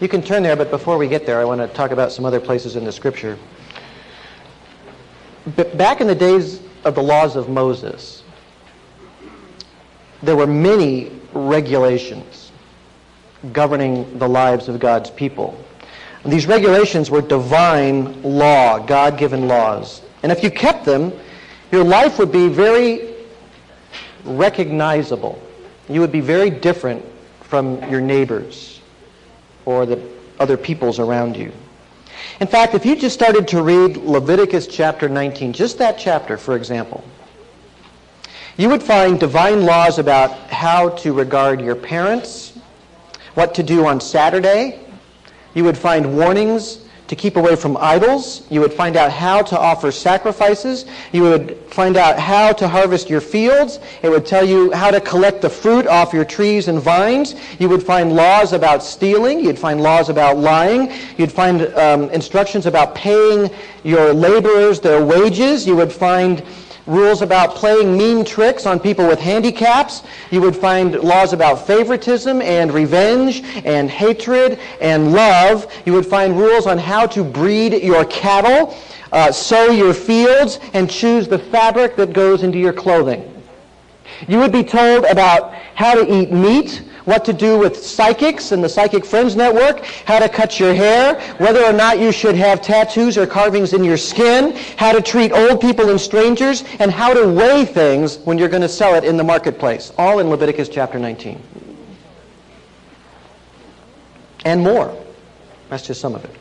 You can turn there, but before we get there, I want to talk about some other places in the Scripture. But back in the days of the laws of Moses, there were many regulations governing the lives of God's people. These regulations were divine law, God given laws. And if you kept them, your life would be very recognizable. You would be very different from your neighbors or the other peoples around you. In fact, if you just started to read Leviticus chapter 19, just that chapter, for example, you would find divine laws about how to regard your parents, what to do on Saturday. You would find warnings to keep away from idols. You would find out how to offer sacrifices. You would find out how to harvest your fields. It would tell you how to collect the fruit off your trees and vines. You would find laws about stealing. You'd find laws about lying. You'd find um, instructions about paying your laborers their wages. You would find rules about playing mean tricks on people with handicaps. You would find laws about favoritism and revenge and hatred and love. You would find rules on how to breed your cattle, uh, sow your fields, and choose the fabric that goes into your clothing. You would be told about how to eat meat, what to do with psychics and the Psychic Friends Network, how to cut your hair, whether or not you should have tattoos or carvings in your skin, how to treat old people and strangers, and how to weigh things when you're going to sell it in the marketplace. All in Leviticus chapter 19. And more. That's just some of it.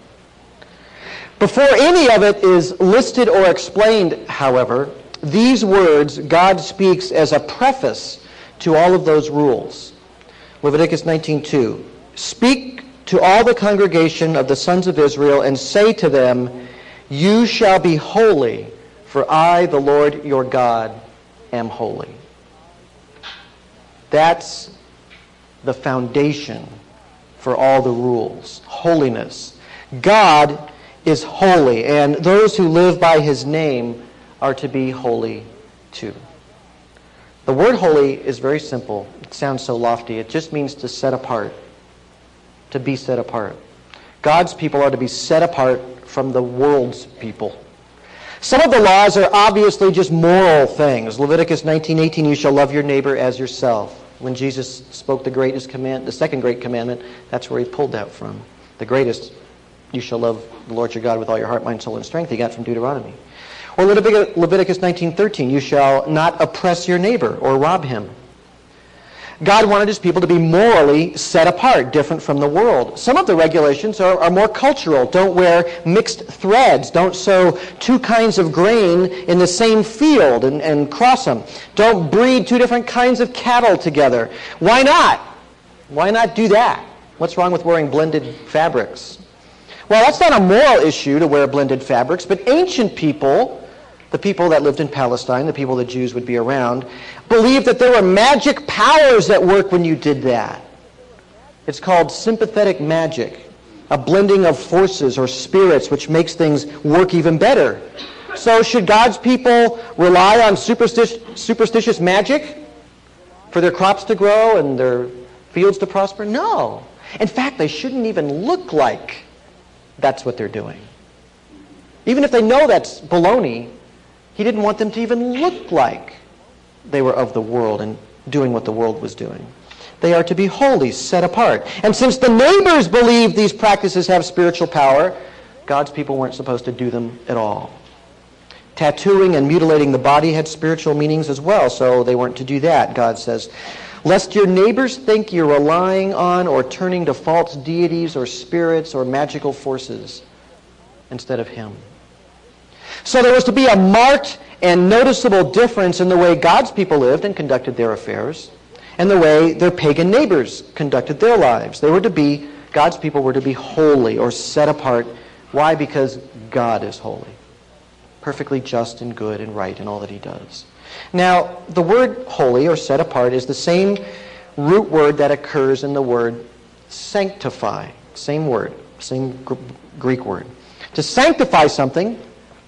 Before any of it is listed or explained, however, these words God speaks as a preface to all of those rules. Leviticus 19:2. Speak to all the congregation of the sons of Israel and say to them, You shall be holy, for I, the Lord your God, am holy. That's the foundation for all the rules. Holiness. God is holy, and those who live by his name are to be holy too. The word holy is very simple. It sounds so lofty. It just means to set apart, to be set apart. God's people are to be set apart from the world's people. Some of the laws are obviously just moral things. Leviticus 19:18, you shall love your neighbor as yourself. When Jesus spoke the greatest command, the second great commandment, that's where he pulled that from. The greatest, you shall love the Lord your God with all your heart, mind, soul, and strength, he got from Deuteronomy. Or Leviticus 19:13, you shall not oppress your neighbor or rob him. God wanted his people to be morally set apart, different from the world. Some of the regulations are, are, more cultural. Don't wear mixed threads. Don't sow two kinds of grain in the same field and, and cross them. Don't breed two different kinds of cattle together. Why not? Why not do that? What's wrong with wearing blended fabrics? Well, that's not a moral issue to wear blended fabrics, but ancient people the people that lived in Palestine, the people the Jews would be around, believed that there were magic powers at work when you did that. It's called sympathetic magic, a blending of forces or spirits which makes things work even better. So should God's people rely on superstitious, superstitious magic for their crops to grow and their fields to prosper? No. In fact, they shouldn't even look like that's what they're doing. Even if they know that's baloney, he didn't want them to even look like they were of the world and doing what the world was doing. They are to be holy, set apart. And since the neighbors believed these practices have spiritual power, God's people weren't supposed to do them at all. Tattooing and mutilating the body had spiritual meanings as well, so they weren't to do that, God says. Lest your neighbors think you're relying on or turning to false deities or spirits or magical forces instead of Him. So there was to be a marked and noticeable difference in the way God's people lived and conducted their affairs and the way their pagan neighbors conducted their lives. They were to be, God's people were to be holy or set apart. Why? Because God is holy. Perfectly just and good and right in all that he does. Now, the word holy or set apart is the same root word that occurs in the word sanctify. Same word, same Greek word. To sanctify something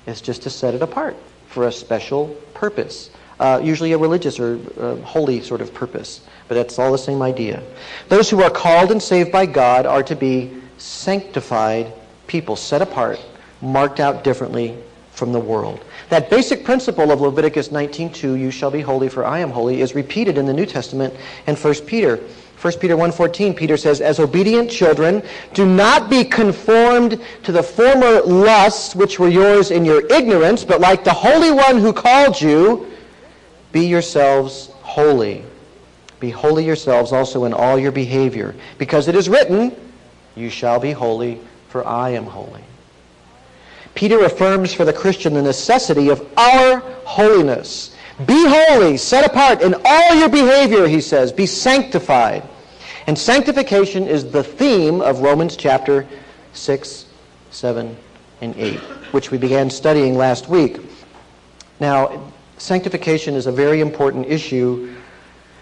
it's just to set it apart for a special purpose, uh, usually a religious or uh, holy sort of purpose. But that's all the same idea. Those who are called and saved by God are to be sanctified people, set apart, marked out differently from the world. That basic principle of Leviticus 19:2, you shall be holy for I am holy, is repeated in the New Testament in 1 Peter. 1 Peter 1:14 Peter says as obedient children do not be conformed to the former lusts which were yours in your ignorance but like the holy one who called you be yourselves holy be holy yourselves also in all your behavior because it is written you shall be holy for I am holy Peter affirms for the Christian the necessity of our holiness. Be holy, set apart in all your behavior, he says. Be sanctified. And sanctification is the theme of Romans chapter 6, 7, and 8, which we began studying last week. Now, sanctification is a very important issue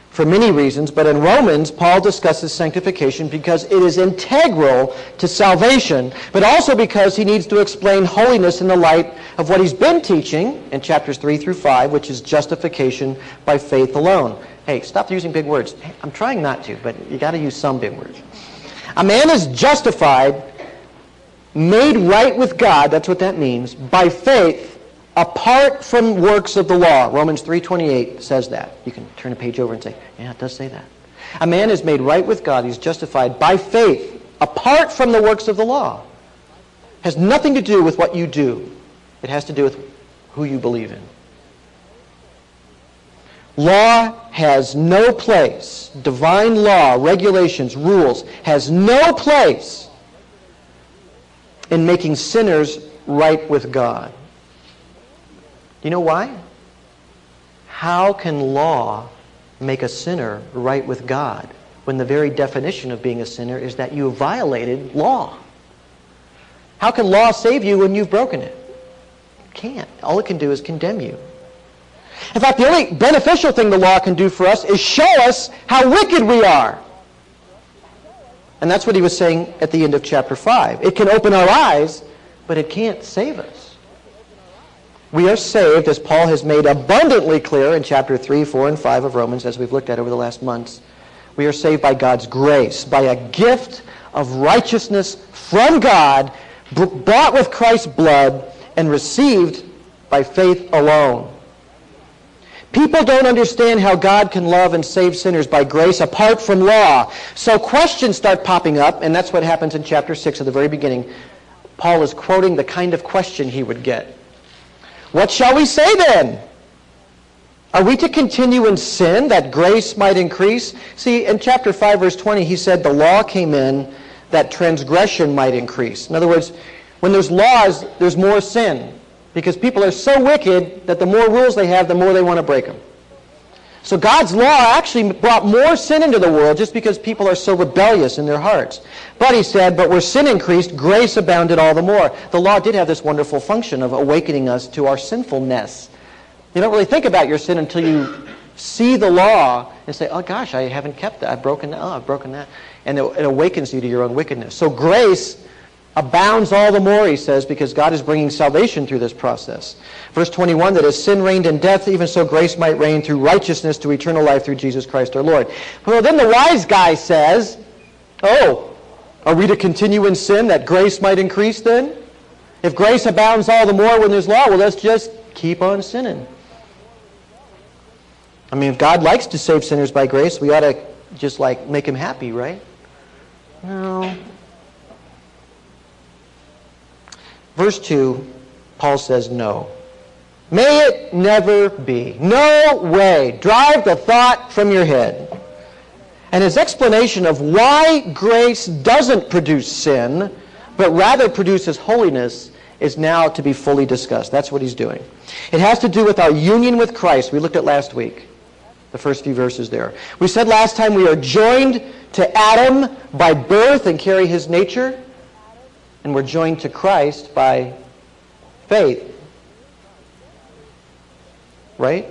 for many reasons, but in Romans, Paul discusses sanctification because it is integral to salvation, but also because he needs to explain holiness in the light of what he's been teaching in chapters 3 through 5, which is justification by faith alone. Hey, stop using big words. I'm trying not to, but you got to use some big words. A man is justified, made right with God, that's what that means, by faith apart from works of the law. Romans 3.28 says that. You can turn a page over and say, yeah, it does say that. A man is made right with God. He's justified by faith apart from the works of the law. Has nothing to do with what you do. It has to do with who you believe in. Law has no place. Divine law, regulations, rules has no place in making sinners right with God. You know why? How can law make a sinner right with God when the very definition of being a sinner is that you violated law? How can law save you when you've broken it? It can't. All it can do is condemn you. In fact, the only beneficial thing the law can do for us is show us how wicked we are. And that's what he was saying at the end of chapter 5. It can open our eyes, but it can't save us. We are saved, as Paul has made abundantly clear in chapter 3, 4, and 5 of Romans, as we've looked at over the last months. We are saved by God's grace, by a gift of righteousness from God, bought with Christ's blood, and received by faith alone. People don't understand how God can love and save sinners by grace apart from law. So questions start popping up, and that's what happens in chapter 6 at the very beginning. Paul is quoting the kind of question he would get. What shall we say then? Are we to continue in sin that grace might increase? See, in chapter 5, verse 20, he said the law came in that transgression might increase. In other words, when there's laws, there's more sin. Because people are so wicked that the more rules they have, the more they want to break them. So God's law actually brought more sin into the world just because people are so rebellious in their hearts. But he said, but where sin increased, grace abounded all the more. The law did have this wonderful function of awakening us to our sinfulness. You don't really think about your sin until you see the law and say, oh gosh, I haven't kept that. I've broken that. Oh, I've broken that. And it, it awakens you to your own wickedness. So grace abounds all the more, he says, because God is bringing salvation through this process. Verse 21, that as sin reigned in death, even so grace might reign through righteousness to eternal life through Jesus Christ our Lord. Well, then the wise guy says, oh, are we to continue in sin that grace might increase then? If grace abounds all the more when there's law, well, let's just keep on sinning. I mean, if God likes to save sinners by grace, we ought to just like make him happy, right? No, Verse 2, Paul says, No. May it never be. No way. Drive the thought from your head. And his explanation of why grace doesn't produce sin, but rather produces holiness, is now to be fully discussed. That's what he's doing. It has to do with our union with Christ. We looked at last week, the first few verses there. We said last time we are joined to Adam by birth and carry his nature and we're joined to Christ by faith. Right?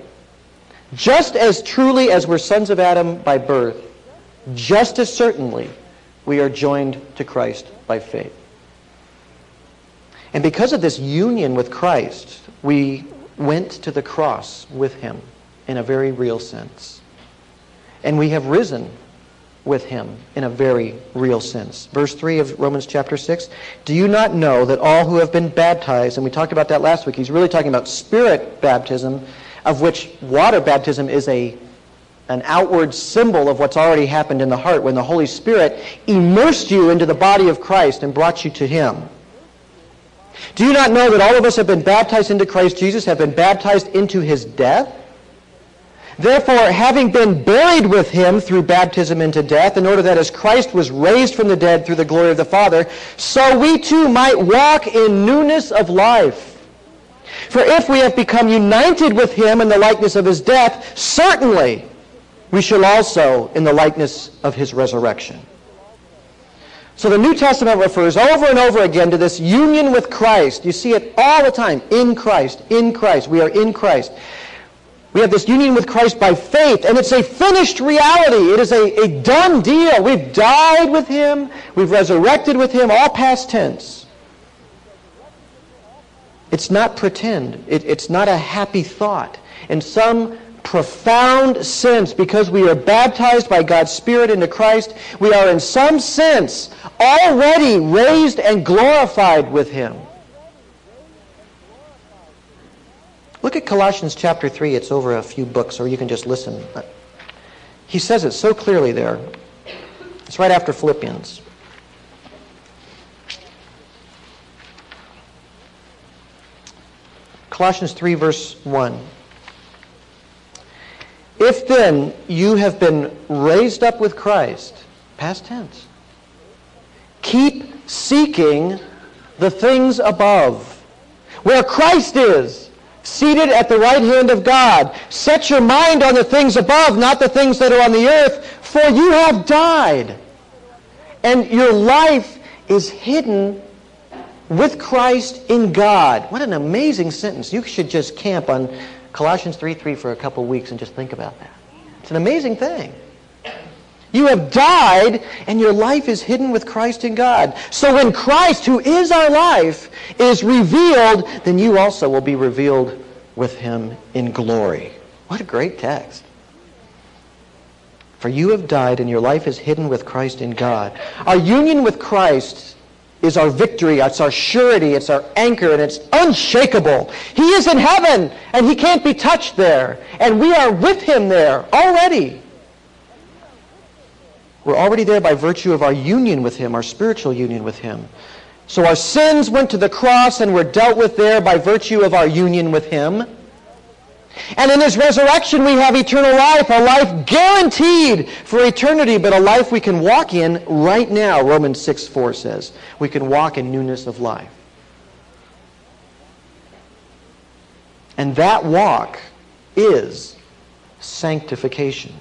Just as truly as we're sons of Adam by birth, just as certainly we are joined to Christ by faith. And because of this union with Christ, we went to the cross with him in a very real sense. And we have risen with him in a very real sense. Verse 3 of Romans chapter 6 Do you not know that all who have been baptized, and we talked about that last week, he's really talking about spirit baptism, of which water baptism is a, an outward symbol of what's already happened in the heart when the Holy Spirit immersed you into the body of Christ and brought you to him. Do you not know that all of us have been baptized into Christ Jesus, have been baptized into his death? Therefore, having been buried with him through baptism into death, in order that as Christ was raised from the dead through the glory of the Father, so we too might walk in newness of life. For if we have become united with him in the likeness of his death, certainly we shall also in the likeness of his resurrection. So the New Testament refers over and over again to this union with Christ. You see it all the time. In Christ, in Christ. We are in Christ. We have this union with Christ by faith, and it's a finished reality. It is a, a done deal. We've died with Him, we've resurrected with Him, all past tense. It's not pretend, it, it's not a happy thought. In some profound sense, because we are baptized by God's Spirit into Christ, we are in some sense already raised and glorified with Him. Look at Colossians chapter 3. It's over a few books, or you can just listen. He says it so clearly there. It's right after Philippians. Colossians 3, verse 1. If then you have been raised up with Christ, past tense, keep seeking the things above, where Christ is seated at the right hand of God. Set your mind on the things above, not the things that are on the earth, for you have died. And your life is hidden with Christ in God. What an amazing sentence. You should just camp on Colossians 3 3 for a couple weeks and just think about that. It's an amazing thing. You have died, and your life is hidden with Christ in God. So when Christ, who is our life, is revealed, then you also will be revealed with him in glory. What a great text. For you have died, and your life is hidden with Christ in God. Our union with Christ is our victory, it's our surety, it's our anchor, and it's unshakable. He is in heaven, and he can't be touched there. And we are with him there already. We're already there by virtue of our union with Him, our spiritual union with Him. So our sins went to the cross and were dealt with there by virtue of our union with Him. And in His resurrection, we have eternal life, a life guaranteed for eternity, but a life we can walk in right now, Romans 6 4 says. We can walk in newness of life. And that walk is sanctification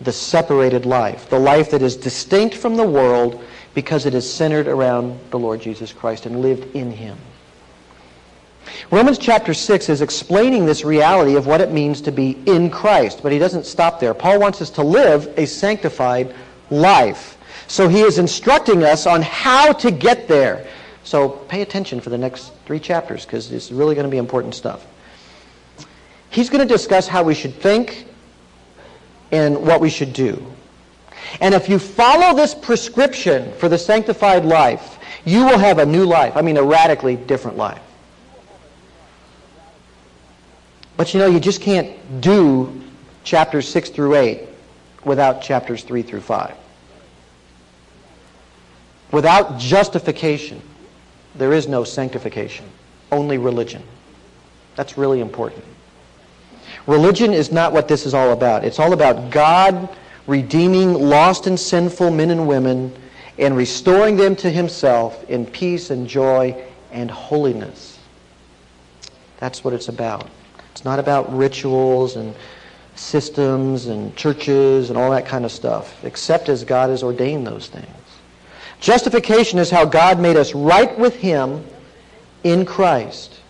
the separated life, the life that is distinct from the world because it is centered around the Lord Jesus Christ and lived in him. Romans chapter 6 is explaining this reality of what it means to be in Christ, but he doesn't stop there. Paul wants us to live a sanctified life. So he is instructing us on how to get there. So pay attention for the next three chapters because it's really going to be important stuff. He's going to discuss how we should think and what we should do. And if you follow this prescription for the sanctified life, you will have a new life. I mean, a radically different life. But you know, you just can't do chapters 6 through 8 without chapters 3 through 5. Without justification, there is no sanctification, only religion. That's really important. Religion is not what this is all about. It's all about God redeeming lost and sinful men and women and restoring them to himself in peace and joy and holiness. That's what it's about. It's not about rituals and systems and churches and all that kind of stuff, except as God has ordained those things. Justification is how God made us right with him in Christ.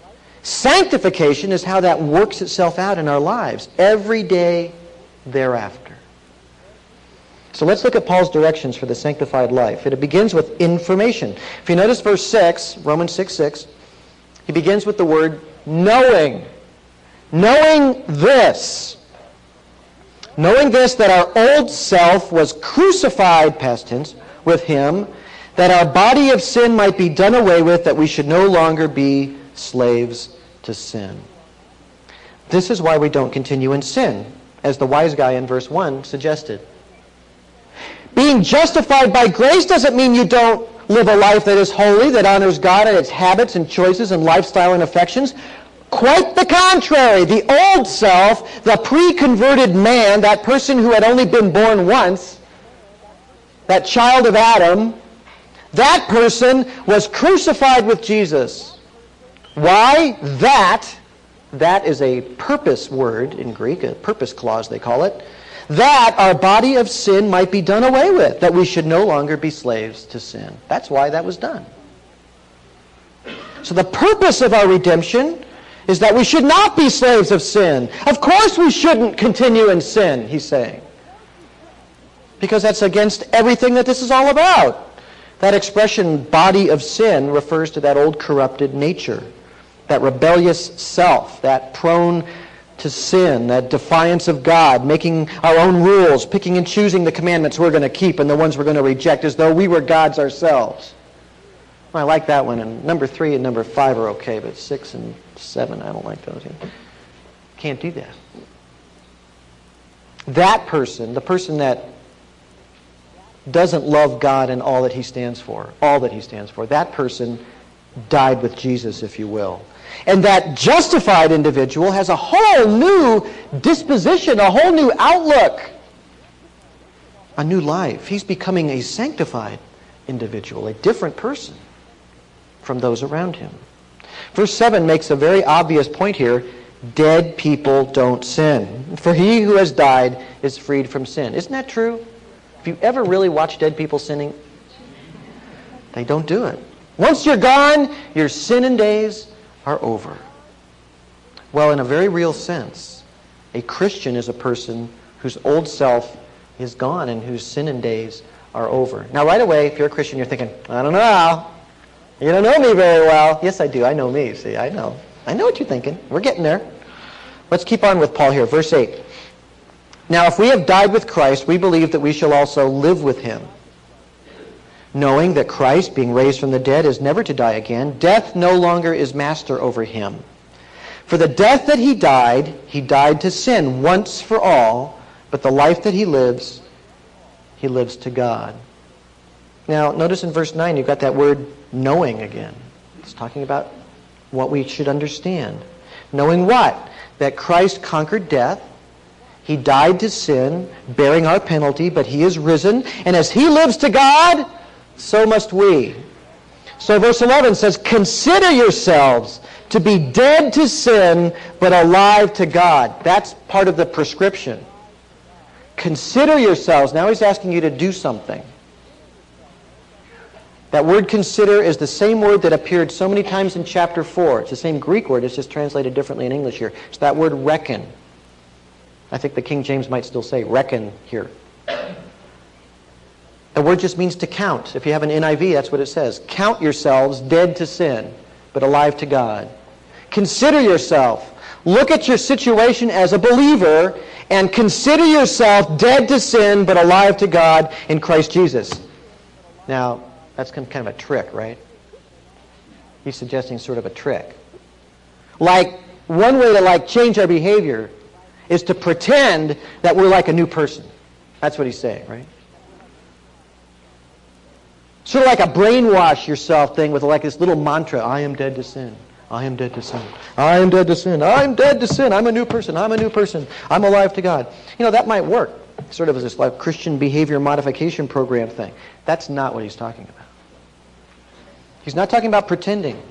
Sanctification is how that works itself out in our lives every day thereafter. So let's look at Paul's directions for the sanctified life. It begins with information. If you notice verse 6, Romans 6 6, he begins with the word knowing. Knowing this, Knowing this, that our old self was crucified, past tense, with him, that our body of sin might be done away with, that we should no longer be slaves to sin. This is why we don't continue in sin, as the wise guy in verse 1 suggested. Being justified by grace doesn't mean you don't live a life that is holy, that honors God in its habits and choices and lifestyle and affections. Quite the contrary. The old self, the pre-converted man, that person who had only been born once, that child of Adam, that person was crucified with Jesus. Why? That, that is a purpose word in Greek, a purpose clause they call it, that our body of sin might be done away with, that we should no longer be slaves to sin. That's why that was done. So the purpose of our redemption is that we should not be slaves of sin. Of course we shouldn't continue in sin, he's saying. Because that's against everything that this is all about. That expression, body of sin, refers to that old corrupted nature, that rebellious self, that prone to sin, that defiance of God, making our own rules, picking and choosing the commandments we're going to keep and the ones we're going to reject as though we were gods ourselves. I like that one, and number three and number five are okay, but six and seven, I don't like those. Can't do that. That person, the person that doesn't love God and all that he stands for, all that he stands for, that person died with Jesus, if you will. And that justified individual has a whole new disposition, a whole new outlook, a new life. He's becoming a sanctified individual, a different person from those around him. Verse 7 makes a very obvious point here. Dead people don't sin. For he who has died is freed from sin. Isn't that true? Have you ever really watched dead people sinning? They don't do it. Once you're gone, your sinning days are over. Well, in a very real sense, a Christian is a person whose old self is gone and whose sinning days are over. Now, right away, if you're a Christian, you're thinking, I don't know. You don't know me very well. Yes, I do. I know me. See, I know. I know what you're thinking. We're getting there. Let's keep on with Paul here. Verse 8. Now, if we have died with Christ, we believe that we shall also live with him. Knowing that Christ, being raised from the dead, is never to die again, death no longer is master over him. For the death that he died, he died to sin once for all, but the life that he lives, he lives to God. Now, notice in verse 9, you've got that word knowing again. It's talking about what we should understand. Knowing what? That Christ conquered death. He died to sin, bearing our penalty, but he is risen. And as he lives to God, so must we. So verse 11 says, Consider yourselves to be dead to sin, but alive to God. That's part of the prescription. Consider yourselves. Now he's asking you to do something. That word consider is the same word that appeared so many times in chapter 4. It's the same Greek word, it's just translated differently in English here. It's that word reckon. I think the King James might still say reckon here. Word just means to count. If you have an NIV, that's what it says. Count yourselves dead to sin, but alive to God. Consider yourself. Look at your situation as a believer and consider yourself dead to sin, but alive to God in Christ Jesus. Now, that's kind of a trick, right? He's suggesting sort of a trick. Like, one way to like change our behavior is to pretend that we're like a new person. That's what he's saying, right? Sort of like a brainwash yourself thing with like this little mantra, I am dead to sin. I am dead to sin. I am dead to sin. I'm dead to sin. I'm a new person. I'm a new person. I'm alive to God. You know, that might work. Sort of as this like Christian behavior modification program thing. That's not what he's talking about. He's not talking about pretending.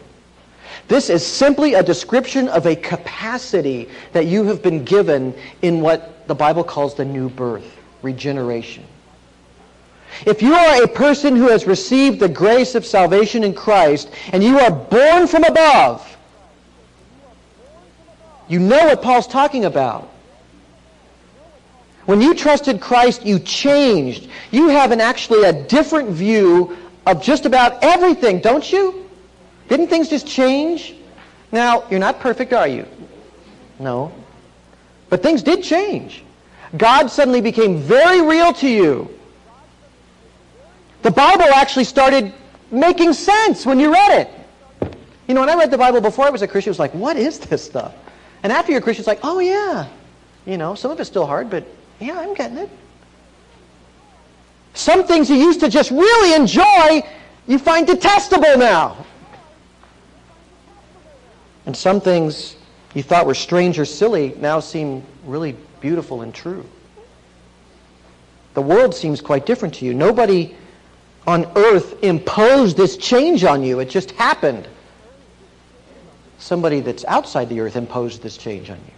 This is simply a description of a capacity that you have been given in what the Bible calls the new birth, regeneration. If you are a person who has received the grace of salvation in Christ and you are born from above, you know what Paul's talking about. When you trusted Christ, you changed. You have an actually a different view of just about everything, don't you? Didn't things just change? Now, you're not perfect, are you? No. But things did change. God suddenly became very real to you. The Bible actually started making sense when you read it. You know, when I read the Bible before I was a Christian, it was like, what is this stuff? And after you're a Christian, it's like, oh yeah. You know, some of it's still hard, but yeah, I'm getting it. Some things you used to just really enjoy, you find detestable now. And some things you thought were strange or silly now seem really beautiful and true. The world seems quite different to you. Nobody on earth imposed this change on you. It just happened. Somebody that's outside the earth imposed this change on you.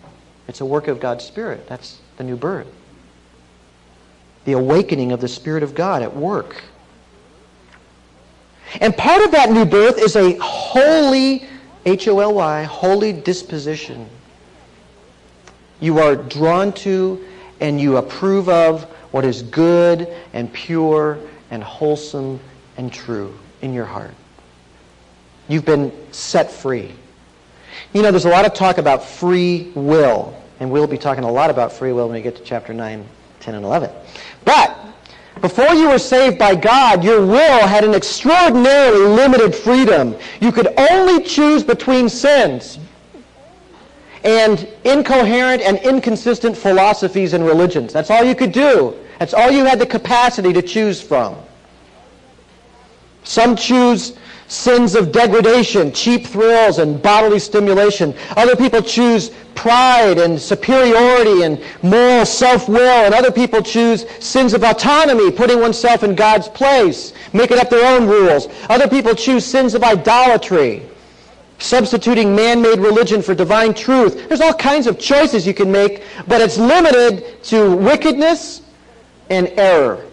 It's a work of God's Spirit. That's the new birth. The awakening of the Spirit of God at work. And part of that new birth is a holy, H O L Y, holy disposition. You are drawn to and you approve of what is good and pure and wholesome and true in your heart. You've been set free. You know, there's a lot of talk about free will, and we'll be talking a lot about free will when we get to chapter 9, 10, and 11. But before you were saved by God, your will had an extraordinarily limited freedom. You could only choose between sins and incoherent and inconsistent philosophies and religions. That's all you could do. That's all you had the capacity to choose from. Some choose sins of degradation, cheap thrills, and bodily stimulation. Other people choose pride and superiority and moral self-will. And other people choose sins of autonomy, putting oneself in God's place, making up their own rules. Other people choose sins of idolatry, substituting man-made religion for divine truth. There's all kinds of choices you can make, but it's limited to wickedness and error.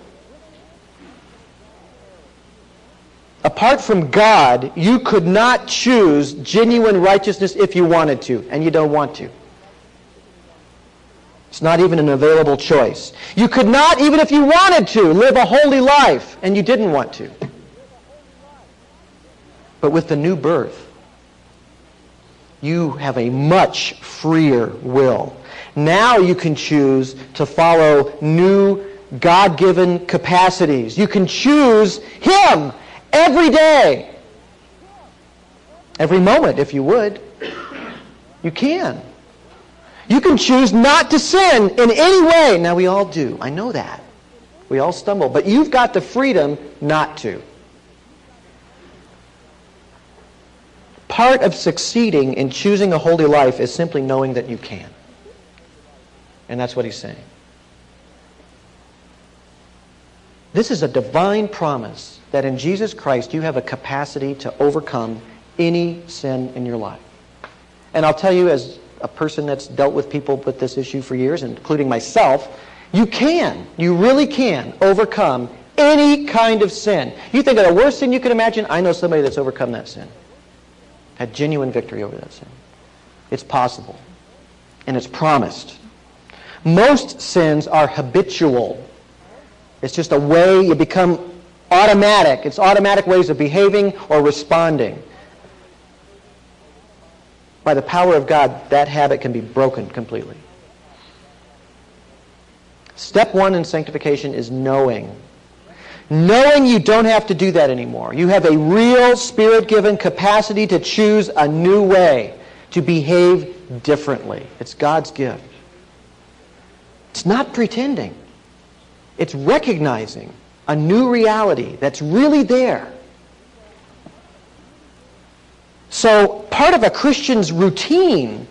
Apart from God, you could not choose genuine righteousness if you wanted to, and you don't want to. It's not even an available choice. You could not, even if you wanted to, live a holy life, and you didn't want to. But with the new birth, you have a much freer will. Now you can choose to follow new God-given capacities. You can choose Him every day. Every moment, if you would. You can. You can choose not to sin in any way. Now, we all do. I know that. We all stumble. But you've got the freedom not to. Part of succeeding in choosing a holy life is simply knowing that you can. And that's what he's saying. This is a divine promise that in Jesus Christ you have a capacity to overcome any sin in your life. And I'll tell you, as a person that's dealt with people with this issue for years, including myself, you can, you really can overcome any kind of sin. You think of the worst sin you can imagine? I know somebody that's overcome that sin, had genuine victory over that sin. It's possible, and it's promised. Most sins are habitual. It's just a way you become automatic. It's automatic ways of behaving or responding. By the power of God, that habit can be broken completely. Step one in sanctification is knowing. Knowing you don't have to do that anymore. You have a real spirit-given capacity to choose a new way, to behave differently. It's God's gift. It's not pretending. It's recognizing a new reality that's really there. So part of a Christian's routine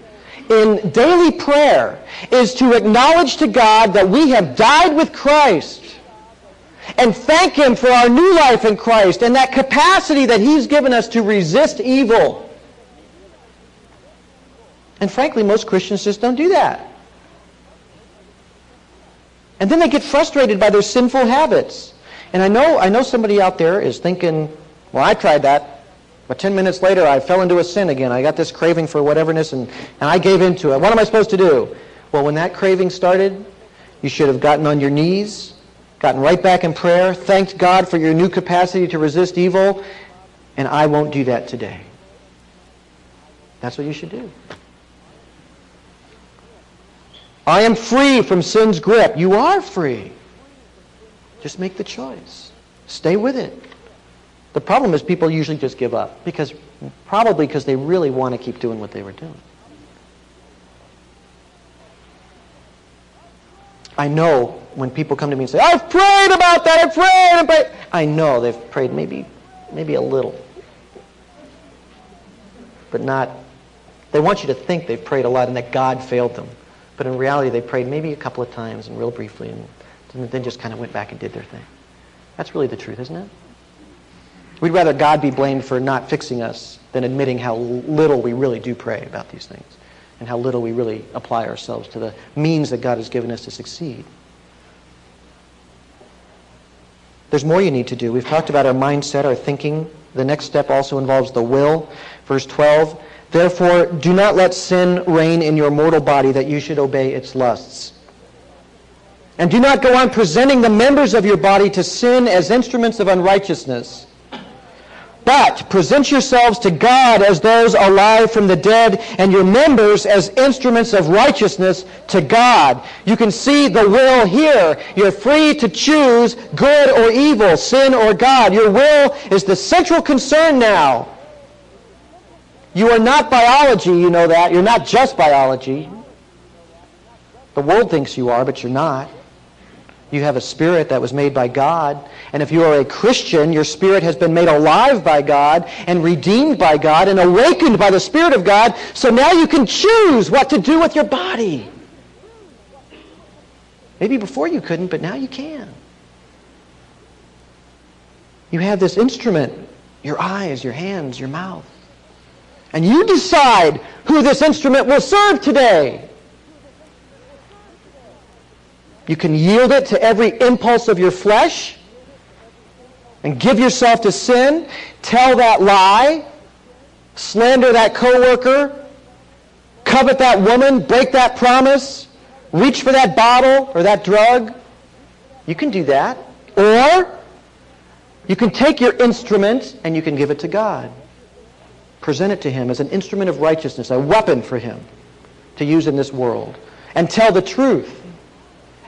in daily prayer is to acknowledge to God that we have died with Christ and thank Him for our new life in Christ and that capacity that He's given us to resist evil. And frankly, most Christians just don't do that. And then they get frustrated by their sinful habits. And I know, I know somebody out there is thinking, well, I tried that, but 10 minutes later I fell into a sin again. I got this craving for whateverness, and, and I gave into it. What am I supposed to do? Well, when that craving started, you should have gotten on your knees, gotten right back in prayer, thanked God for your new capacity to resist evil, and I won't do that today. That's what you should do. I am free from sin's grip. You are free. Just make the choice. Stay with it. The problem is people usually just give up because probably because they really want to keep doing what they were doing. I know when people come to me and say, I've prayed about that, I've prayed, prayed. I know they've prayed maybe, maybe a little. But not, they want you to think they've prayed a lot and that God failed them. But in reality, they prayed maybe a couple of times and real briefly and then just kind of went back and did their thing. That's really the truth, isn't it? We'd rather God be blamed for not fixing us than admitting how little we really do pray about these things and how little we really apply ourselves to the means that God has given us to succeed. There's more you need to do. We've talked about our mindset, our thinking. The next step also involves the will. Verse 12 Therefore, do not let sin reign in your mortal body that you should obey its lusts. And do not go on presenting the members of your body to sin as instruments of unrighteousness but present yourselves to God as those alive from the dead, and your members as instruments of righteousness to God. You can see the will here. You're free to choose good or evil, sin or God. Your will is the central concern now. You are not biology, you know that. You're not just biology. The world thinks you are, but you're not. You have a spirit that was made by God. And if you are a Christian, your spirit has been made alive by God and redeemed by God and awakened by the Spirit of God. So now you can choose what to do with your body. Maybe before you couldn't, but now you can. You have this instrument, your eyes, your hands, your mouth. And you decide who this instrument will serve today. You can yield it to every impulse of your flesh and give yourself to sin, tell that lie, slander that coworker, covet that woman, break that promise, reach for that bottle or that drug. You can do that. Or you can take your instrument and you can give it to God. Present it to him as an instrument of righteousness, a weapon for him to use in this world. And tell the truth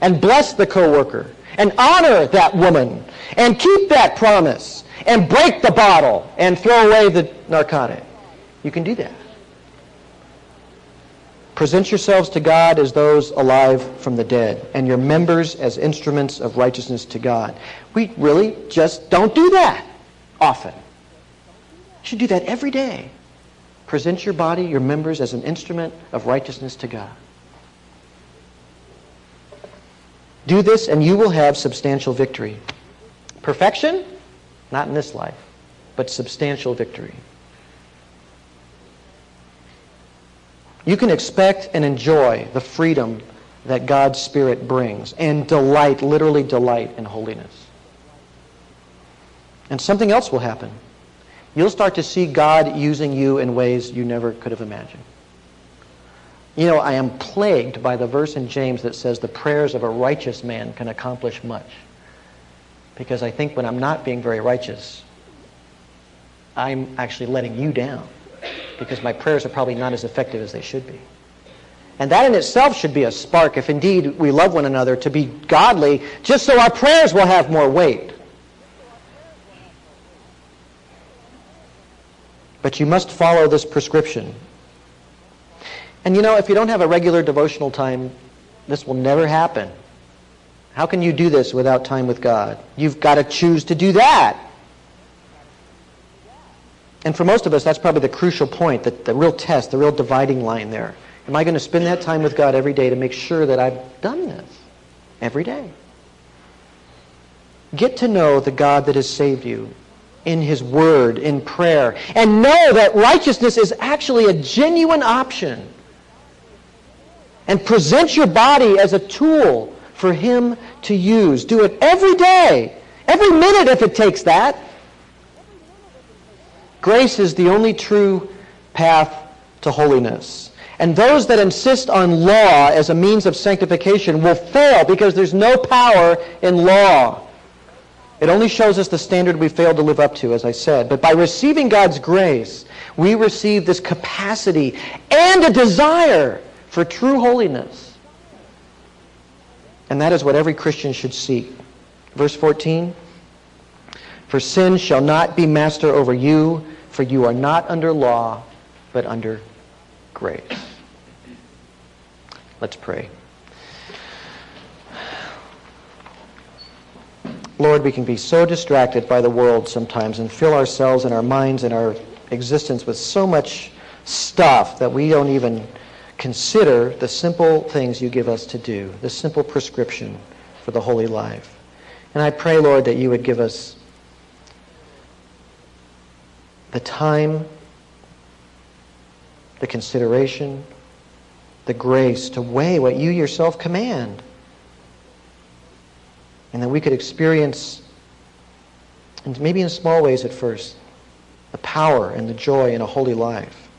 and bless the coworker and honor that woman and keep that promise and break the bottle and throw away the narcotic. You can do that. Present yourselves to God as those alive from the dead, and your members as instruments of righteousness to God. We really just don't do that often. You should do that every day. Present your body, your members, as an instrument of righteousness to God. Do this and you will have substantial victory. Perfection? Not in this life, but substantial victory. You can expect and enjoy the freedom that God's Spirit brings and delight, literally delight in holiness. And something else will happen. You'll start to see God using you in ways you never could have imagined. You know, I am plagued by the verse in James that says the prayers of a righteous man can accomplish much. Because I think when I'm not being very righteous, I'm actually letting you down. Because my prayers are probably not as effective as they should be. And that in itself should be a spark, if indeed we love one another, to be godly, just so our prayers will have more weight. But you must follow this prescription. And you know, if you don't have a regular devotional time, this will never happen. How can you do this without time with God? You've got to choose to do that. And for most of us, that's probably the crucial point, the, the real test, the real dividing line there. Am I going to spend that time with God every day to make sure that I've done this every day? Get to know the God that has saved you in His Word, in prayer, and know that righteousness is actually a genuine option and present your body as a tool for Him to use. Do it every day, every minute if it takes that. Grace is the only true path to holiness. And those that insist on law as a means of sanctification will fail because there's no power in law. It only shows us the standard we failed to live up to, as I said. But by receiving God's grace, we receive this capacity and a desire for true holiness. And that is what every Christian should seek. Verse 14 For sin shall not be master over you, for you are not under law, but under grace. Let's pray. Lord, we can be so distracted by the world sometimes and fill ourselves and our minds and our existence with so much stuff that we don't even consider the simple things you give us to do, the simple prescription for the holy life. And I pray, Lord, that you would give us the time, the consideration, the grace to weigh what you yourself command. And that we could experience, and maybe in small ways at first, the power and the joy in a holy life.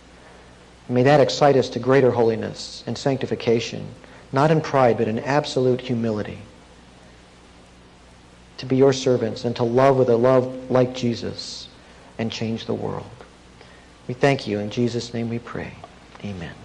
May that excite us to greater holiness and sanctification, not in pride, but in absolute humility. To be your servants and to love with a love like Jesus and change the world. We thank you. In Jesus' name we pray. Amen.